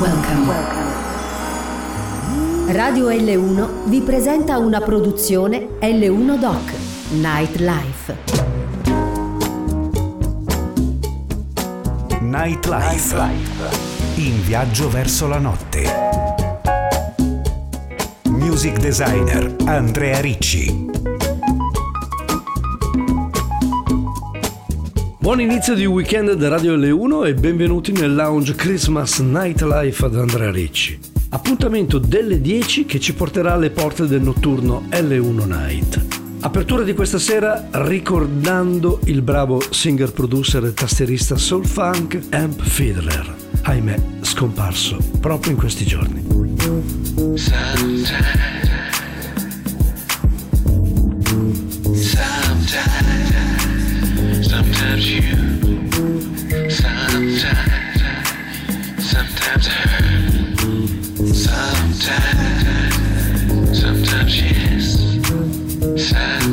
Welcome. Radio L1 vi presenta una produzione L1 Doc Nightlife. Nightlife. In viaggio verso la notte. Music designer Andrea Ricci. Buon inizio di weekend da Radio L1 e benvenuti nel lounge Christmas Nightlife ad Andrea Ricci. Appuntamento delle 10 che ci porterà alle porte del notturno L1 Night. Apertura di questa sera ricordando il bravo singer producer e tastierista soul funk Amp Fiddler, ahimè scomparso proprio in questi giorni. Sometimes, sometimes,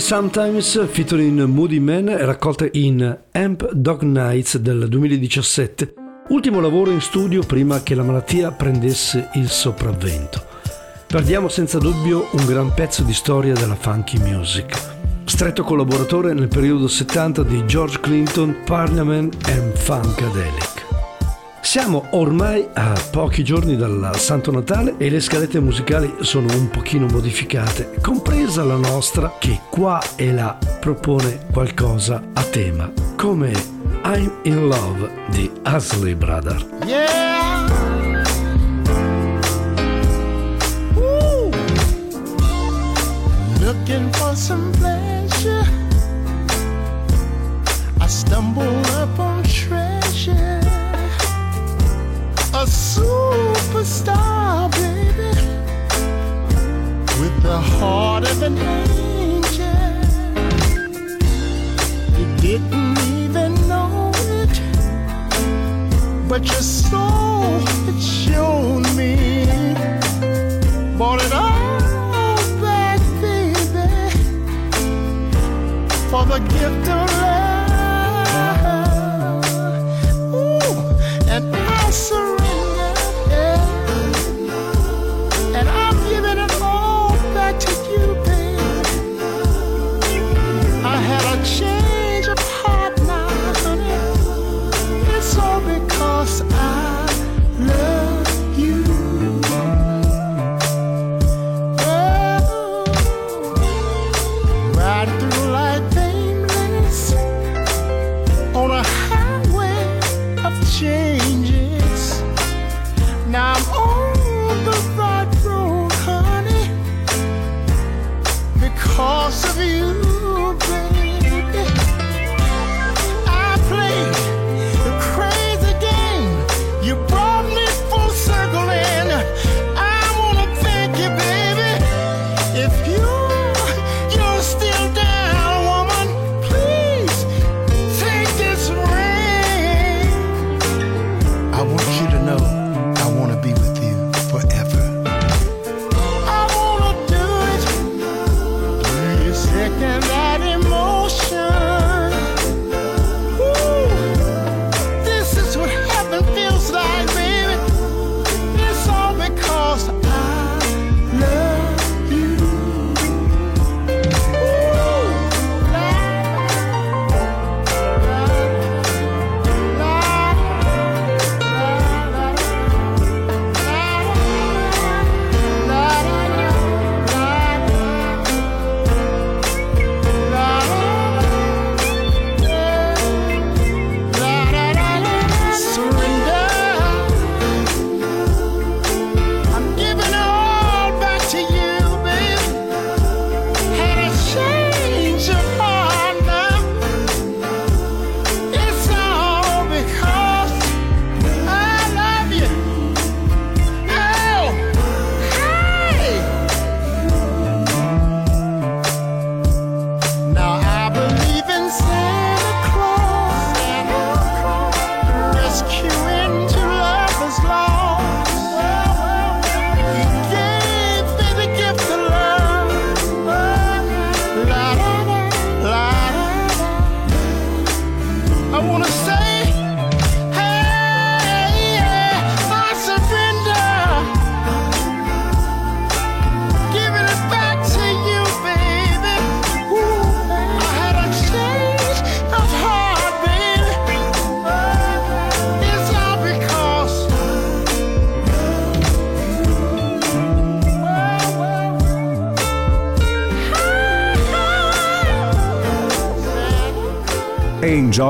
Sometimes featuring Moody Man raccolta in Amp Dog Nights del 2017, ultimo lavoro in studio prima che la malattia prendesse il sopravvento. Perdiamo senza dubbio un gran pezzo di storia della funky music. Stretto collaboratore nel periodo 70 di George Clinton, Parliament and Funkadelic. Siamo ormai a pochi giorni dal Santo Natale e le scalette musicali sono un pochino modificate, compresa la nostra che qua e là propone qualcosa a tema, come I'm in Love di Asley Brother. Yeah! Looking for some pleasure I stumble upon treasure a superstar, baby, with the heart of an angel. You didn't even know it, but your soul it showed me. Bought it all back, baby, for the gift of love. Ooh, and I.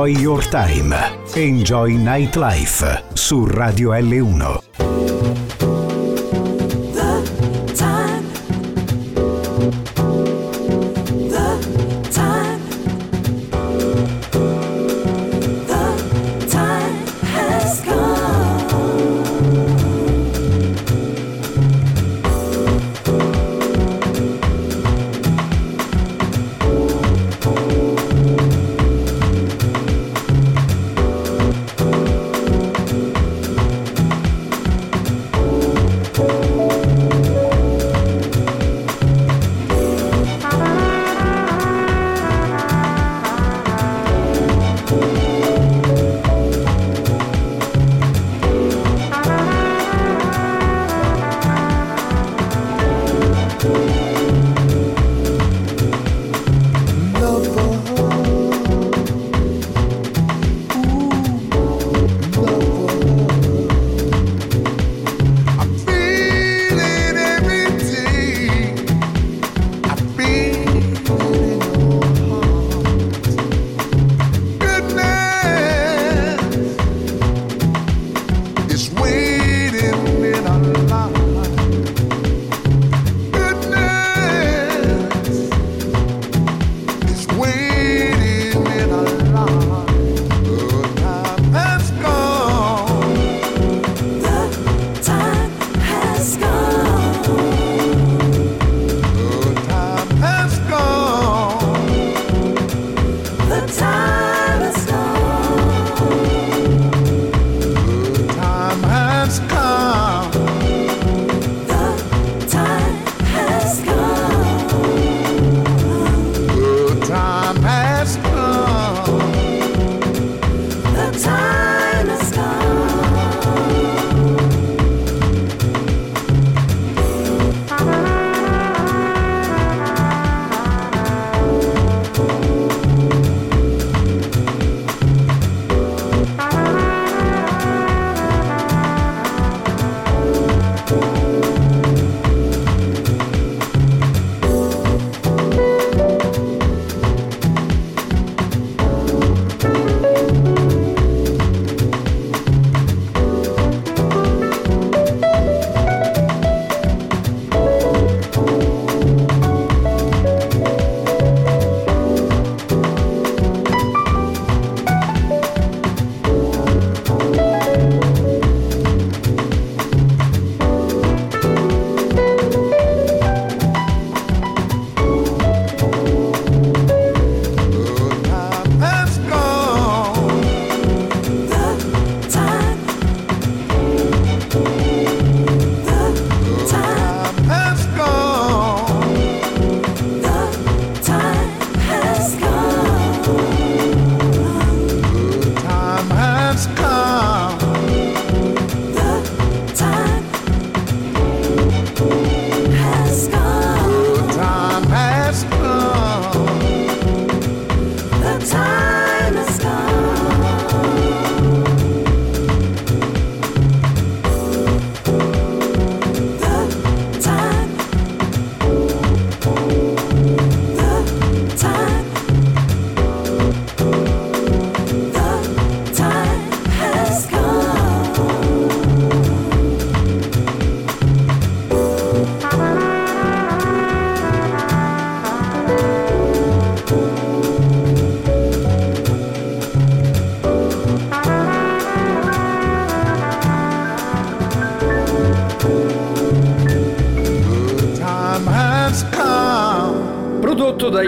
Enjoy Your Time. Enjoy Nightlife su Radio L1.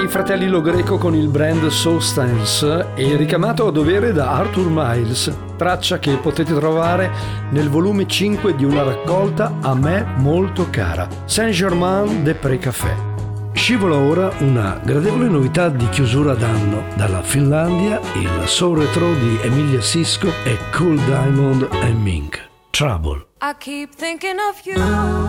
dai fratelli Logreco con il brand Substance e ricamato a dovere da Arthur Miles, traccia che potete trovare nel volume 5 di una raccolta a me molto cara, Saint-Germain de Precafè. Scivola ora una gradevole novità di chiusura d'anno dalla Finlandia, il soul retro di Emilia Sisko e Cool Diamond and Mink. Trouble. I keep thinking of you.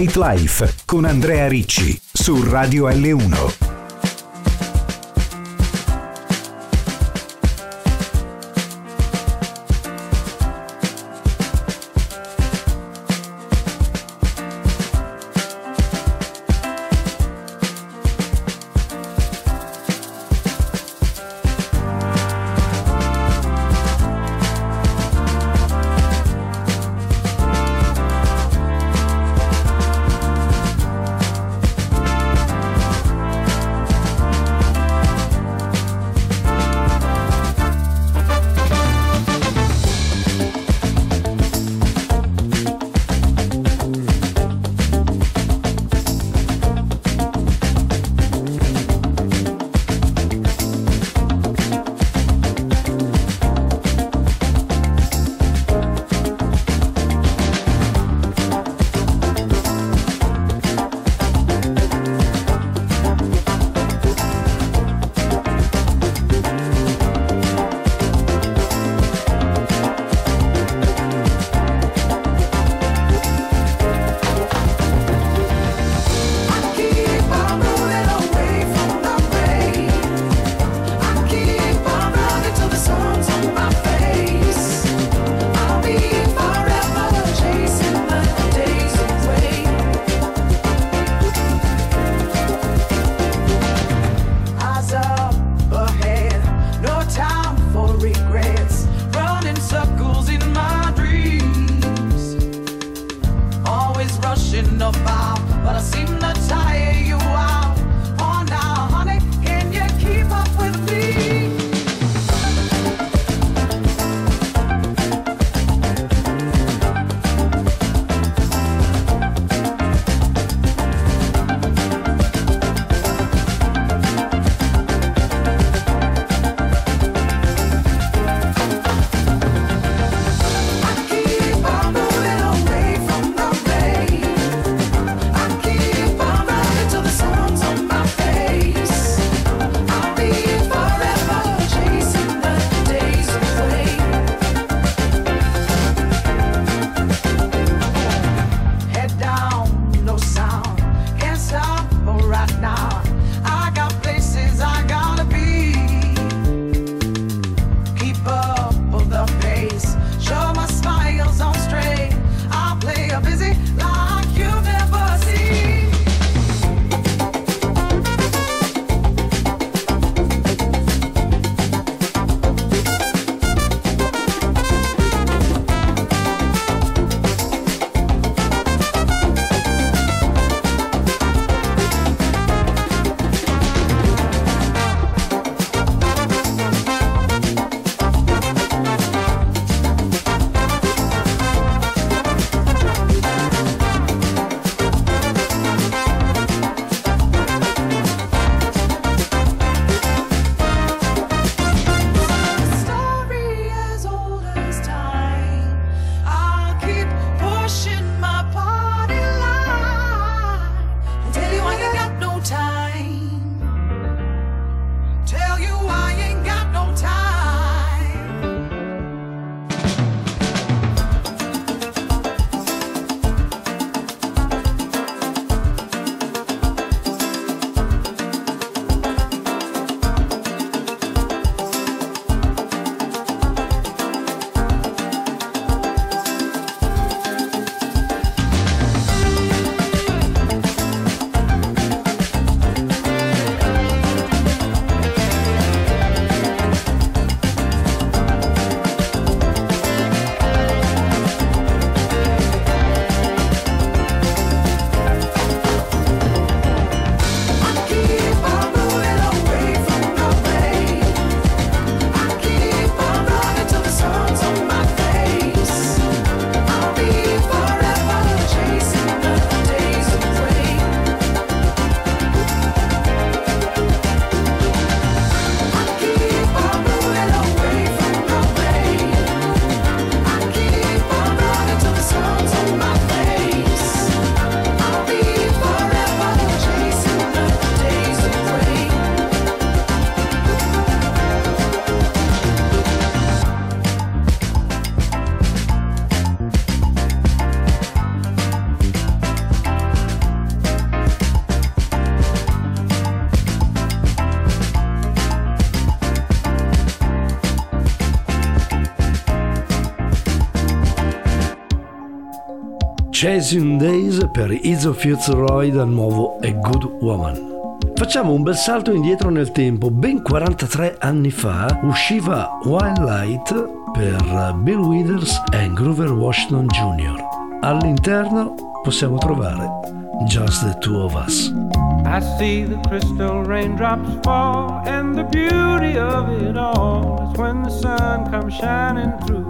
Nightlife con Andrea Ricci su Radio L1. Chasing Days per Izzo Fitzroy dal nuovo A Good Woman. Facciamo un bel salto indietro nel tempo. Ben 43 anni fa usciva Wild Light per Bill Withers e Grover Washington Jr. All'interno possiamo trovare Just the Two of Us. I see the crystal raindrops fall, and the beauty of it all is when the sun comes shining through.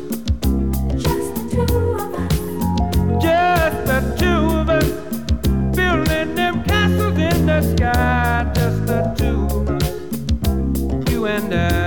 Sky, just the two of us. You and I.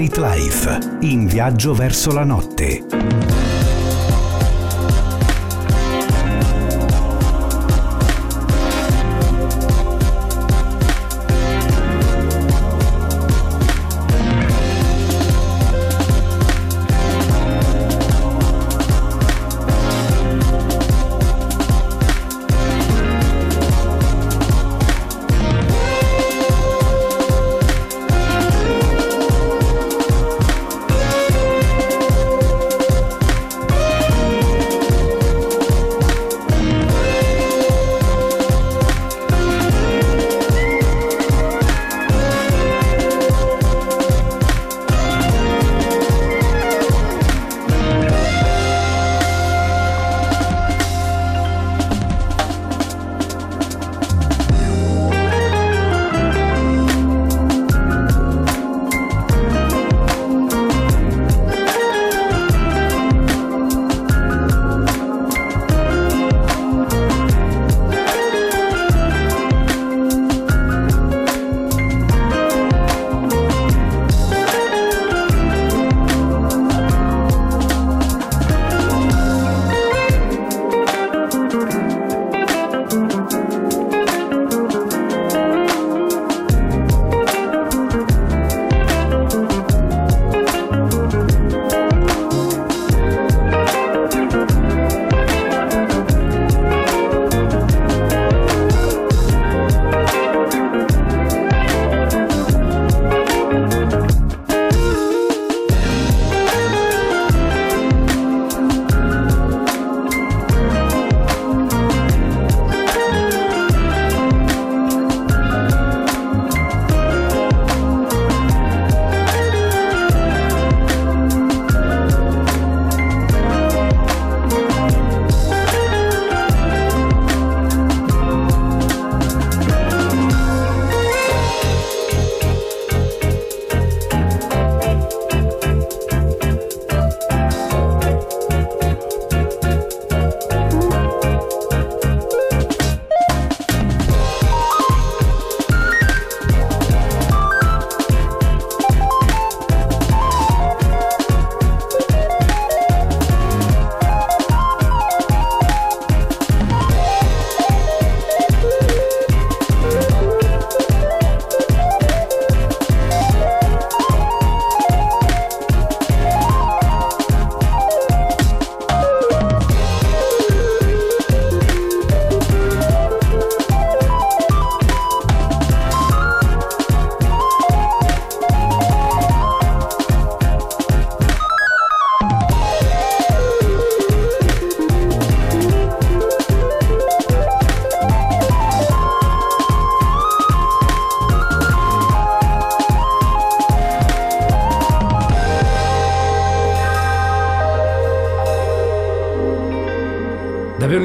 Nightlife, in viaggio verso la notte.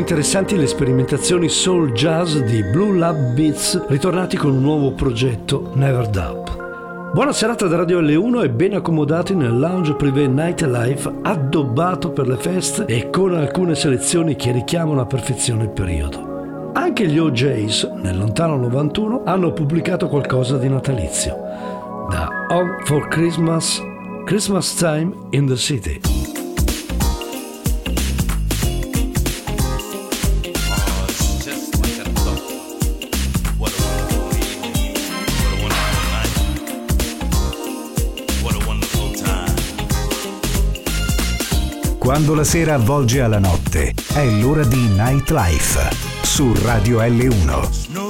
Interessanti le sperimentazioni soul jazz di Blue Lab Beats, ritornati con un nuovo progetto, Never Doubt. Buona serata da Radio L1 e ben accomodati nel lounge privé Nightlife addobbato per le feste e con alcune selezioni che richiamano a perfezione il periodo. Anche gli OJs, nel lontano 91, hanno pubblicato qualcosa di natalizio. Da Home for Christmas, Christmas Time in the City. Quando la sera avvolge alla notte, è l'ora di Nightlife su Radio L1.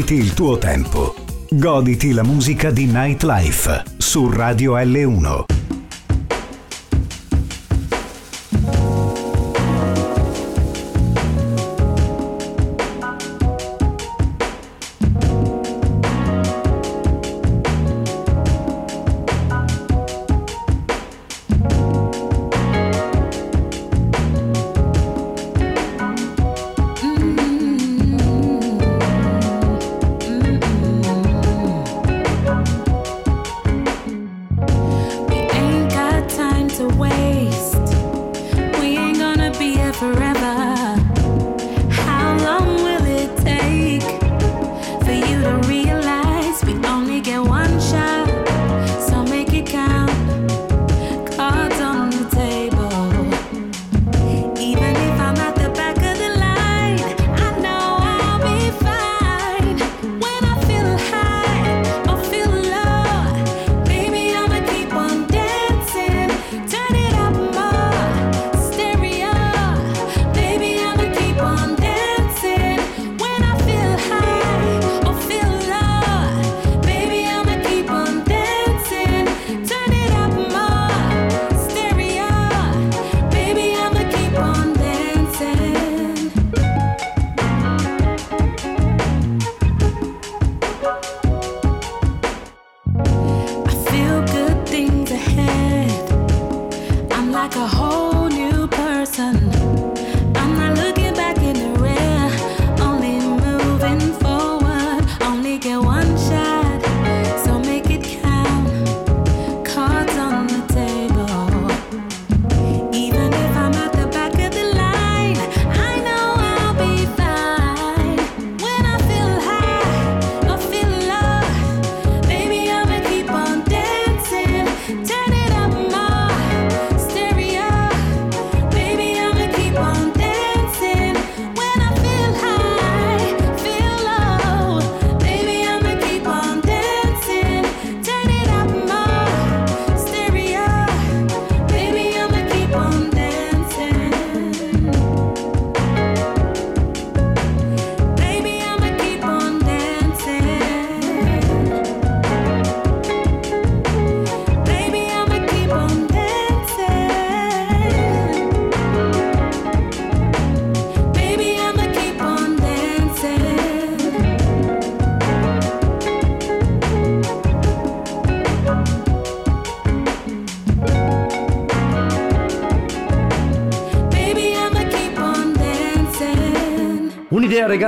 Prenditi il tuo tempo. Goditi la musica di Nightlife su Radio L1.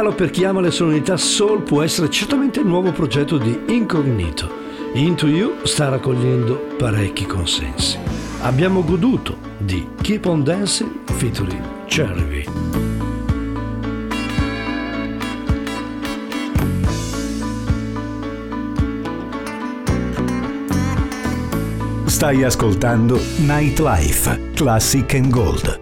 Regalo per chi ama le sonorità soul può essere certamente il nuovo progetto di Incognito. Into You sta raccogliendo parecchi consensi. Abbiamo goduto di Keep on Dancing featuring Cherry. Stai ascoltando Nightlife Classic and Gold.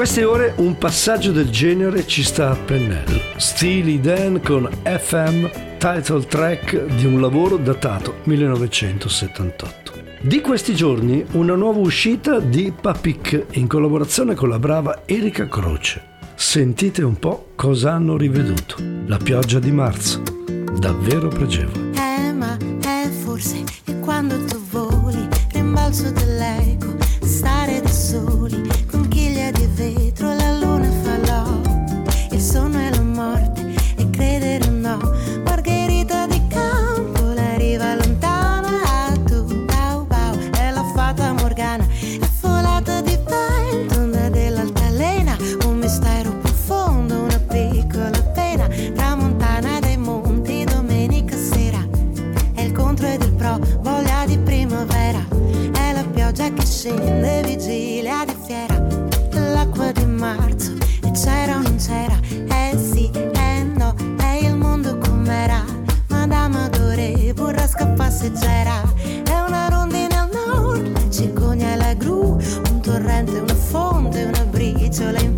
Queste ore un passaggio del genere ci sta a pennello. Steely Dan con FM, title track di un lavoro datato 1978. Di questi giorni una nuova uscita di Papik in collaborazione con la brava Erika Croce. Sentite un po' cosa hanno riveduto. La pioggia di marzo, davvero pregevole. piscine, vigilia di fiera, l'acqua di marzo, e c'era o non c'era, eh sì, eh no, e il mondo com'era, Madame Adore, burrasca passeggera, è una rondine al nord, la cicogna la gru, un torrente, una fonte, una briciola in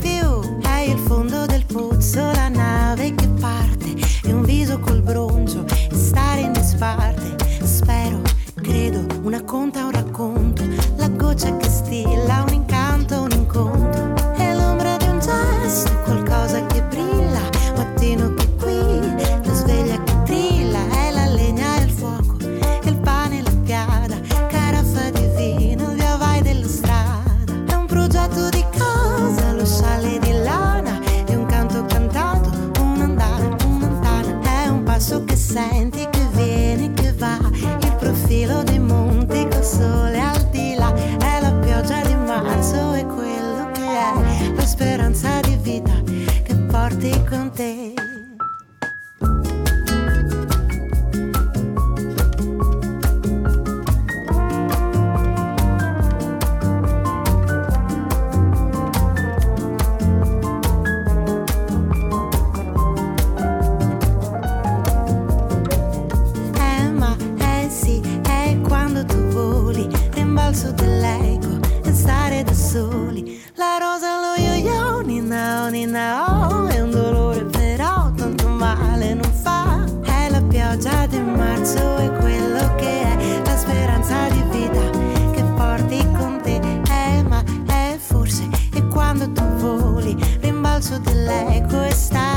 to the lake the light crystal.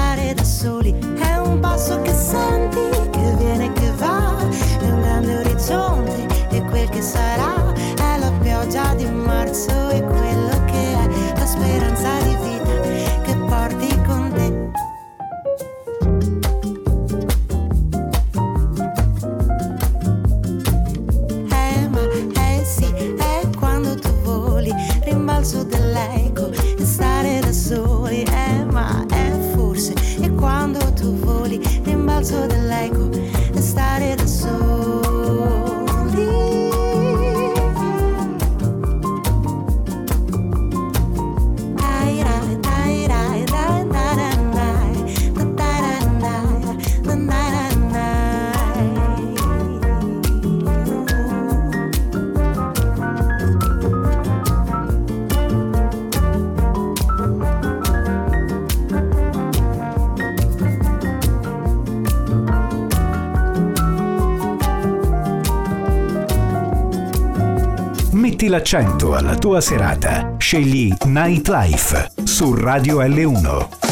l'accento alla tua serata, scegli Nightlife su Radio L1.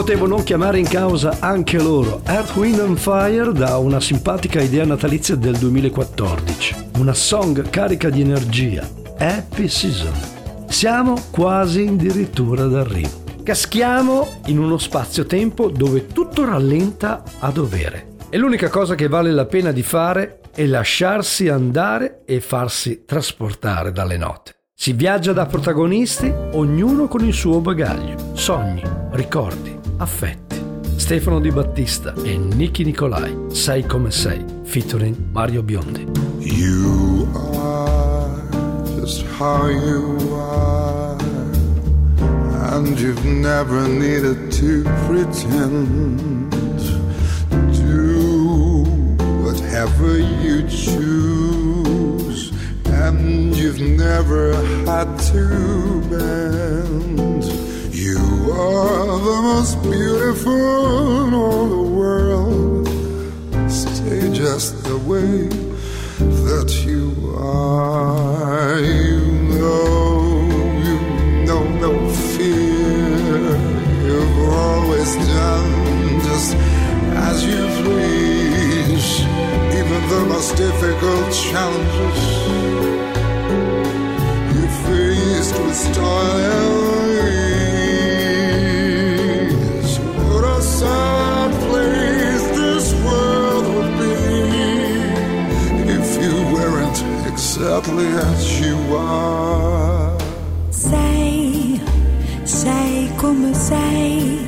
Potevo non chiamare in causa anche loro, Earth, Wind and Fire, da una simpatica idea natalizia del 2014. Una song carica di energia. Happy Season. Siamo quasi addirittura d'arrivo. Caschiamo in uno spazio-tempo dove tutto rallenta a dovere. E l'unica cosa che vale la pena di fare è lasciarsi andare e farsi trasportare dalle note. Si viaggia da protagonisti, ognuno con il suo bagaglio, sogni, ricordi, affetti. Stefano Di Battista e Nicky Nicolai, Sei come sei, featuring Mario Biondi. You are just how you are, and you've never needed to pretend. Do whatever you choose, and you've never had to bend. Most beautiful in all the world. Stay just the way that you are. You know, you know no fear. You've always done just as you please, even the most difficult challenges. Exactly as you are. Sei, sei come sei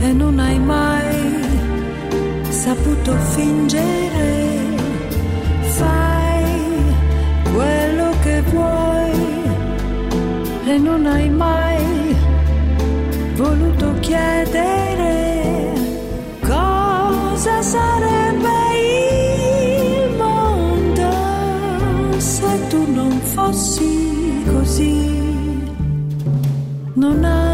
e non hai mai saputo fingere. Fai quello che vuoi e non hai mai voluto chiedere Non hai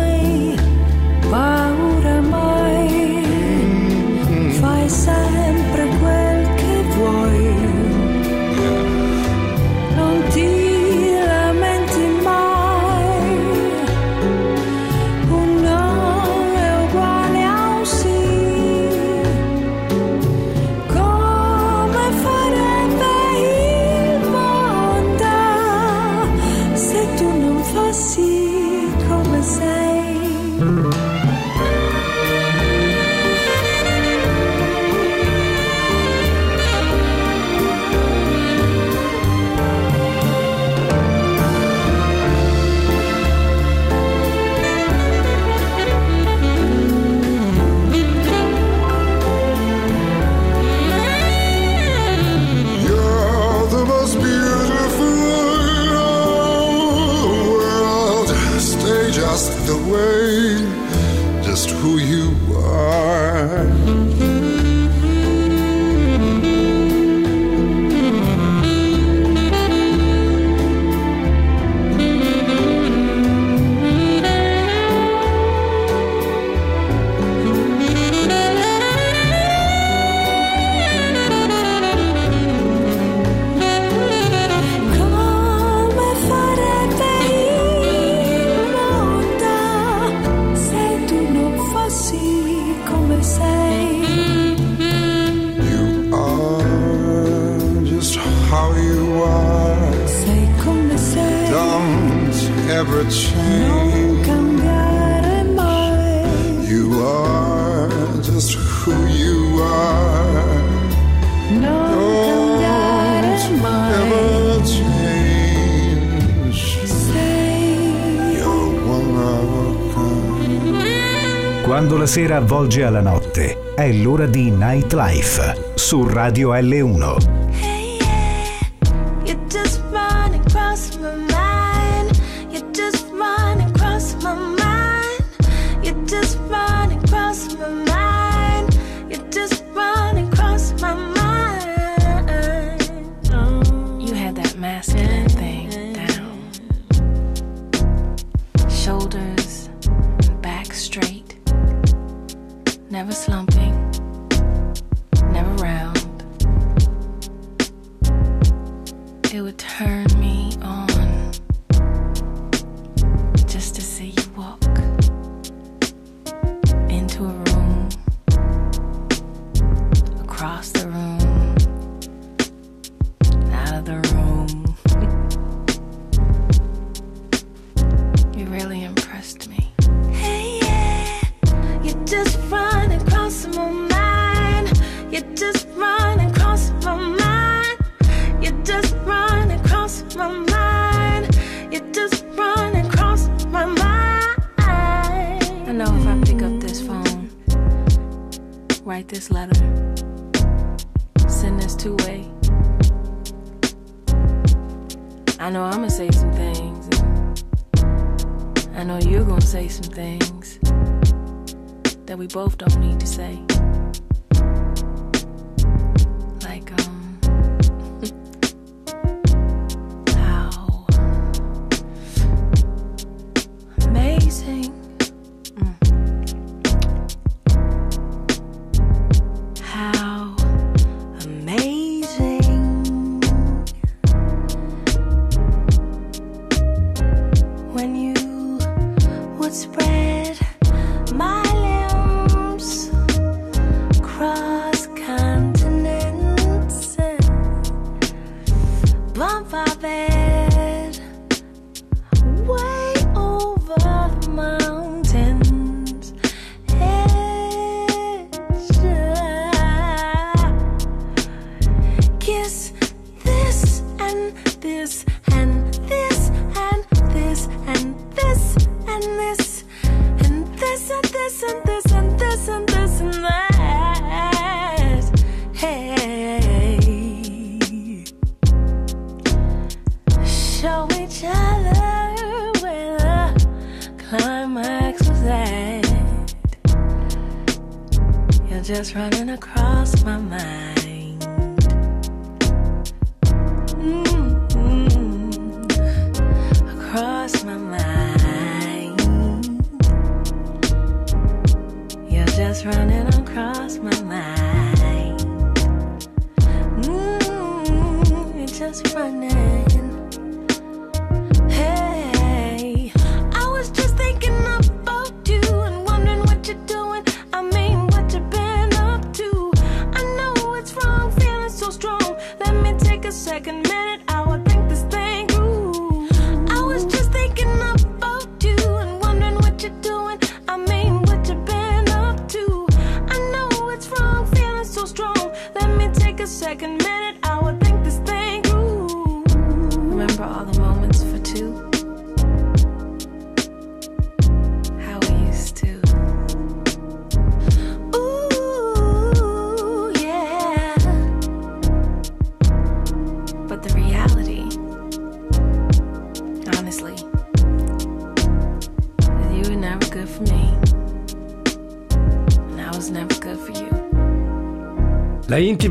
sera avvolge alla notte, è l'ora di Nightlife su Radio L1. It running across my mind.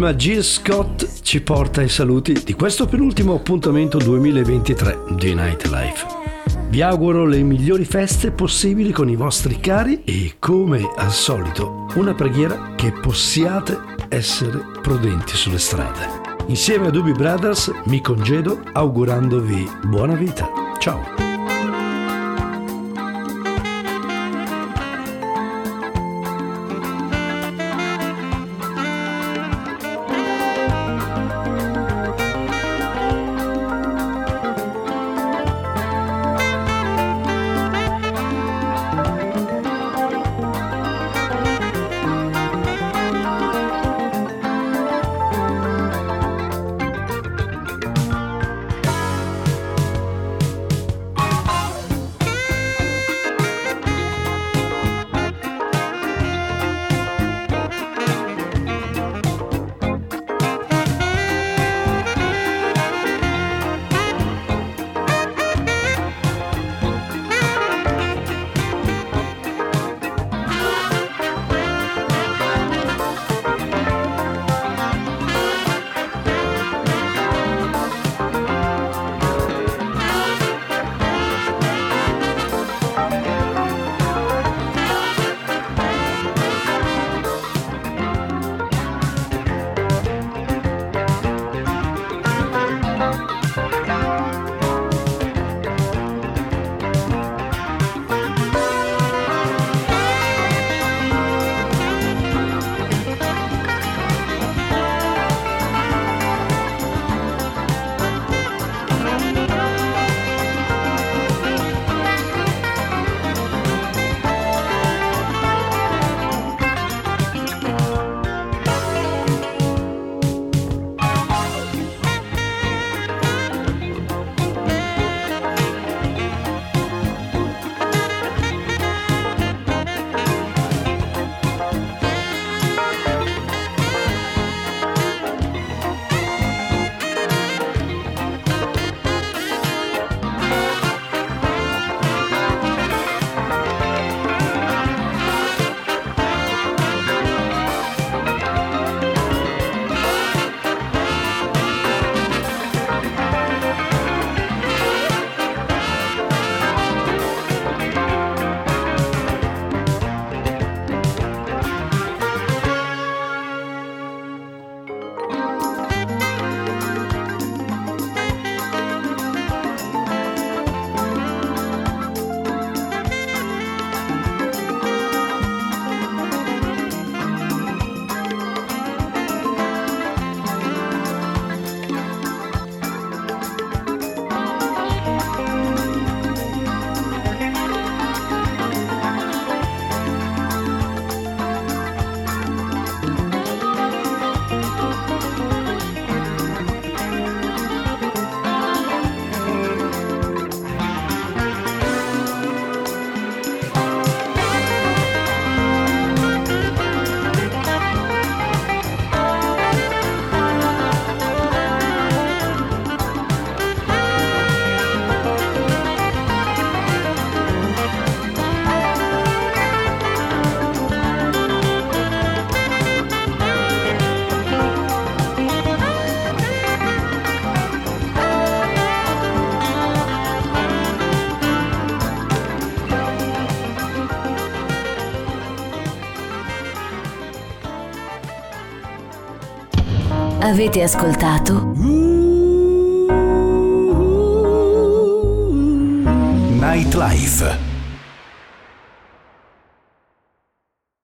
bellissima G. Scott ci porta i saluti di questo penultimo appuntamento 2023 di Nightlife. Vi auguro le migliori feste possibili con i vostri cari e come al solito una preghiera che possiate essere prudenti sulle strade. Insieme a Doobie Brothers mi congedo augurandovi buona vita. Ciao! Avete ascoltato Nightlife.